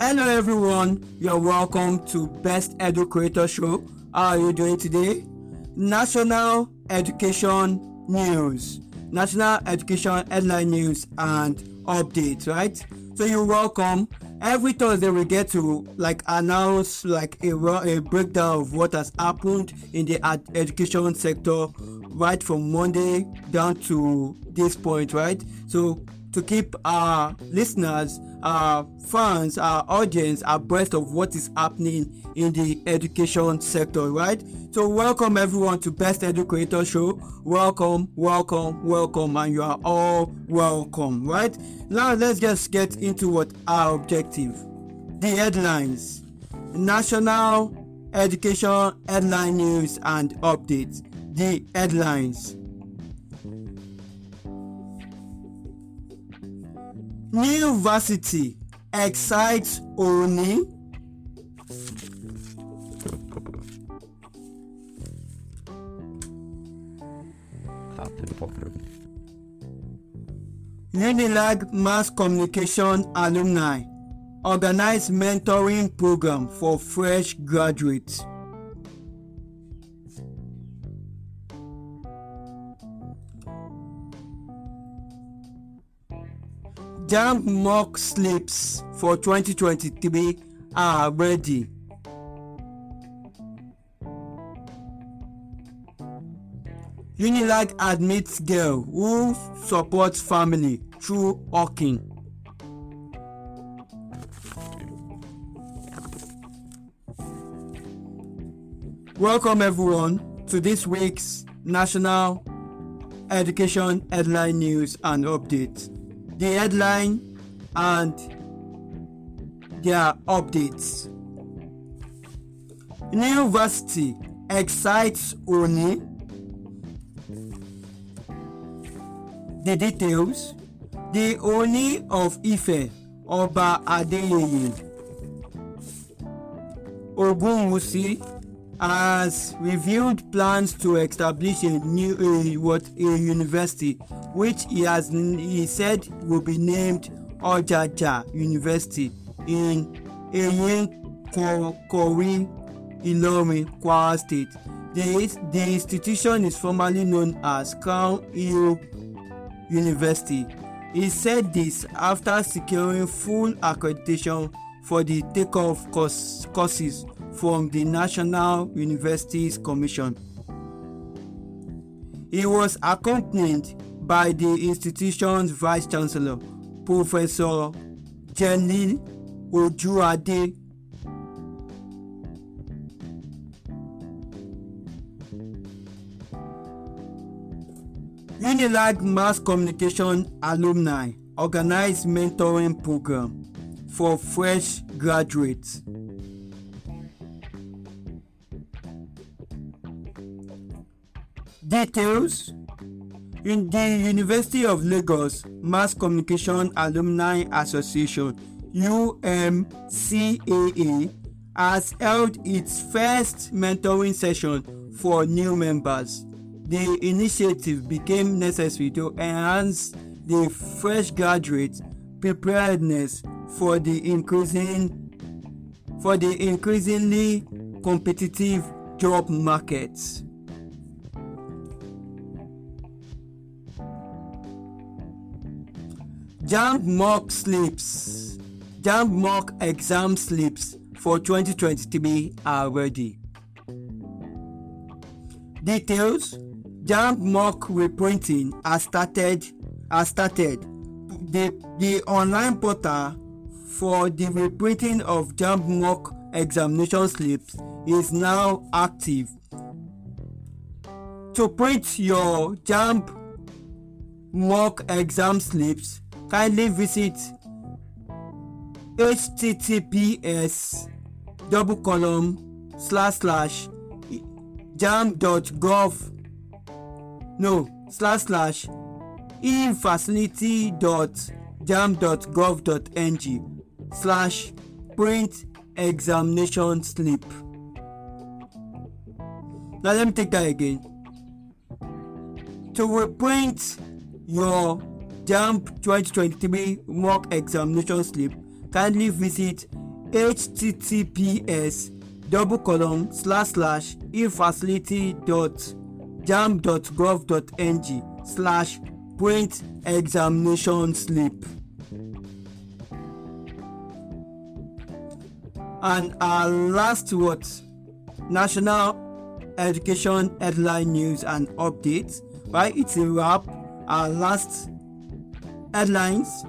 Hello everyone, you're welcome to Best Edu Creator Show. How are you doing today? National Education News, National Education Headline News and Updates, right? So you're welcome. Every Thursday we get to like announce like a, a breakdown of what has happened in the ad- education sector right from Monday down to this point, right? So to keep our listeners, our fans, our audience abreast of what is happening in the education sector, right? So, welcome everyone to Best Educator Show. Welcome, welcome, welcome, and you are all welcome, right? Now, let's just get into what our objective the headlines, national education headline news and updates. The headlines. New varsity excites Oni. Unilag Mass Communication alumni organize mentoring program for fresh graduates. JAMB mock slips for 2023 are ready. Unilag admits girl who supports family through hawking. Welcome everyone to this week's National Education Headline News and Updates. The headline and their updates. University excites Oni. The details. The Oni of Ife, Oba Adeyeye Ogunwusi has revealed plans to establish a new a, what a university which he has he said will be named Ojaja University in Eyin Kori Ilorin Kwara State. The, the institution is formerly known as Crown Hill University. He said this after securing full accreditation for the takeoff course, courses from the National Universities Commission. He was accompanied by the institution's Vice Chancellor, Professor Jenny Ojuade. Unilag Mass Communication alumni organized mentoring program for fresh graduates. Details in the University of Lagos Mass Communication Alumni Association UMCAA has held its first mentoring session for new members. The initiative became necessary to enhance the fresh graduates preparedness for the increasing for the increasingly competitive job markets. JAMB mock slips JAMB mock exam slips for 2023 are ready. Details JAMB mock reprinting has started has started. The, the online portal for the reprinting of JAMB mock examination slips is now active. To print your JAMB mock exam slips, kindly visit https double column slash slash jam.gov no slash slash efacility.jam.gov.ng slash print examination slip. Now let me take that again. To reprint your JAMB 2023 mock examination slip kindly visit https double column slash slash efacility dot jam dot gov dot ng slash print examination slip. And our last what? National Education Headline News and Updates. Right? It's a wrap. Our last headlines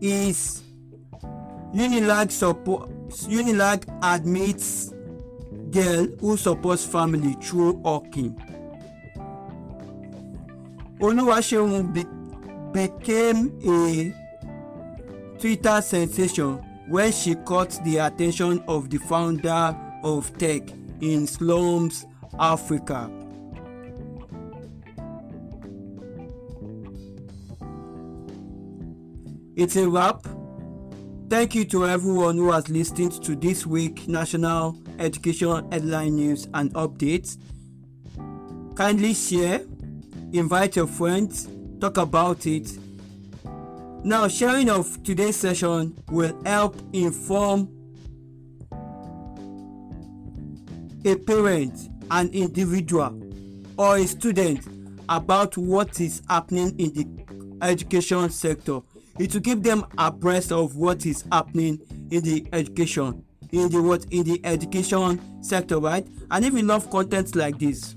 is Unilag support Unilag admits girl who supports family through hawking. Oluwaseun be became a Twitter sensation when she caught the attention of the founder of tech in slums Africa. It's a wrap. Thank you to everyone who has listened to this week National Education Headline News and Updates. Kindly share, invite your friends, talk about it. Now, sharing of today's session will help inform a parent, an individual, or a student about what is happening in the education sector it will keep them abreast of what is happening in the education in the what in the education sector right? And if you love content like this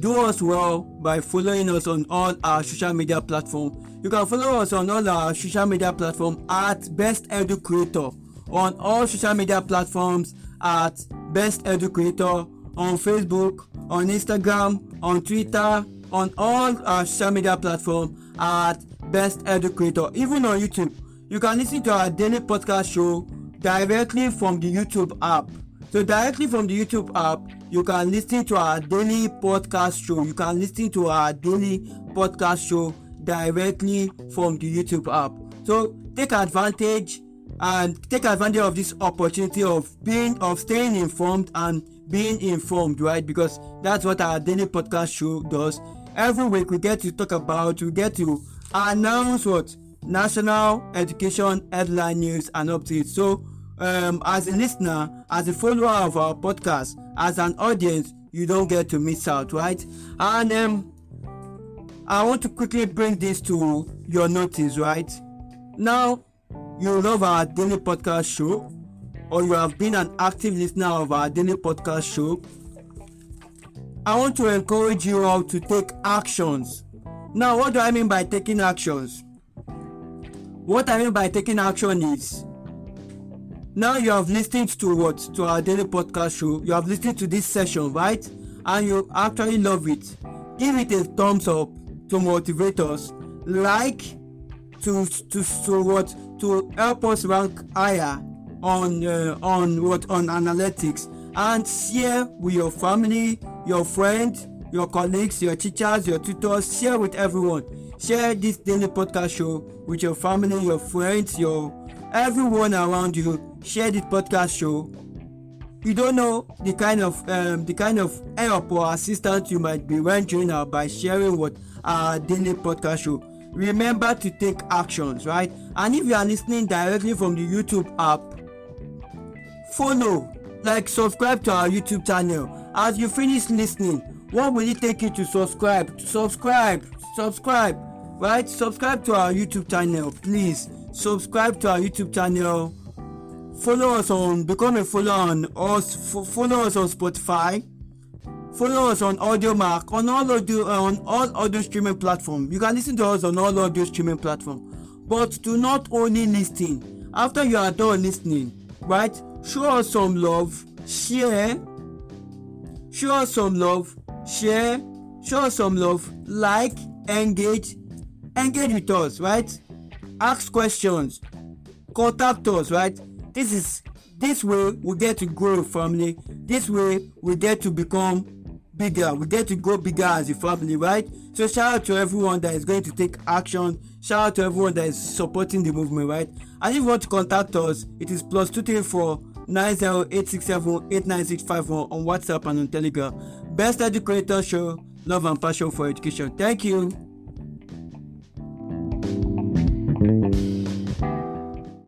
do us well by following us on all our social media platform. You can follow us on all our social media platform at best edu creator. On all social media platforms at best edu creator. On facebook on instagram on twitter on all our social media platform at best EduCreator even on youtube. You can listen to our daily podcast show directly from the youtube app. So directly from the youtube app you can listen to our daily podcast show. You can listen to our daily podcast show directly from the youtube app. So take advantage and take advantage of this opportunity of being of staying informed and being informed right? Because that's what our daily podcast show does. Every week we get to talk about we get to announce what? National education headline news and updates. So um, as a listener as a follower of our podcast as an audience you don't get to miss out right? And um, i want to quickly bring this to your notice right? Now you love our daily podcast show or you have been an active listener of our daily podcast show. I want to encourage you all to take actions now, what do I mean by taking actions? What I mean by taking action is now you have listened to what to our daily podcast show. You have listened to this session, right? And you actually love it. Give it a thumbs up to motivate us. Like to to to what to help us rank higher on uh, on what on analytics and share with your family, your friends, your colleagues, your teachers, your tutors, share with everyone. Share this daily podcast show with your family, your friends, your everyone around you. Share this podcast show. You don't know the kind of um, the kind of help or assistance you might be rendering out by sharing what our daily podcast show. Remember to take actions, right? And if you are listening directly from the YouTube app, follow, like, subscribe to our YouTube channel. As you finish listening, what will it take you to subscribe? Subscribe? Subscribe right? Subscribe to our youtube channel please. Subscribe to our youtube channel. Follow us on become a follower on us follow us on spotify. Follow us on audiomack on all audio on all audio streaming platform. You can listen to us on all audio streaming platform. But do not only listen. After you are done listening right show us some love. Share. Show us some love share show some love like engage engage with us right? Ask questions contact us right? This is this way we get to grow family. This way we get to become bigger. We get to grow bigger as a family right? So shout out to everyone that is going to take action. Shout out to everyone that is supporting the movement right? And if you want to contact us it is plus two three four nine zero eight six seven eight nine six five one on whatsapp and on telegram Best Educator Show, Love and Passion for Education. Thank you.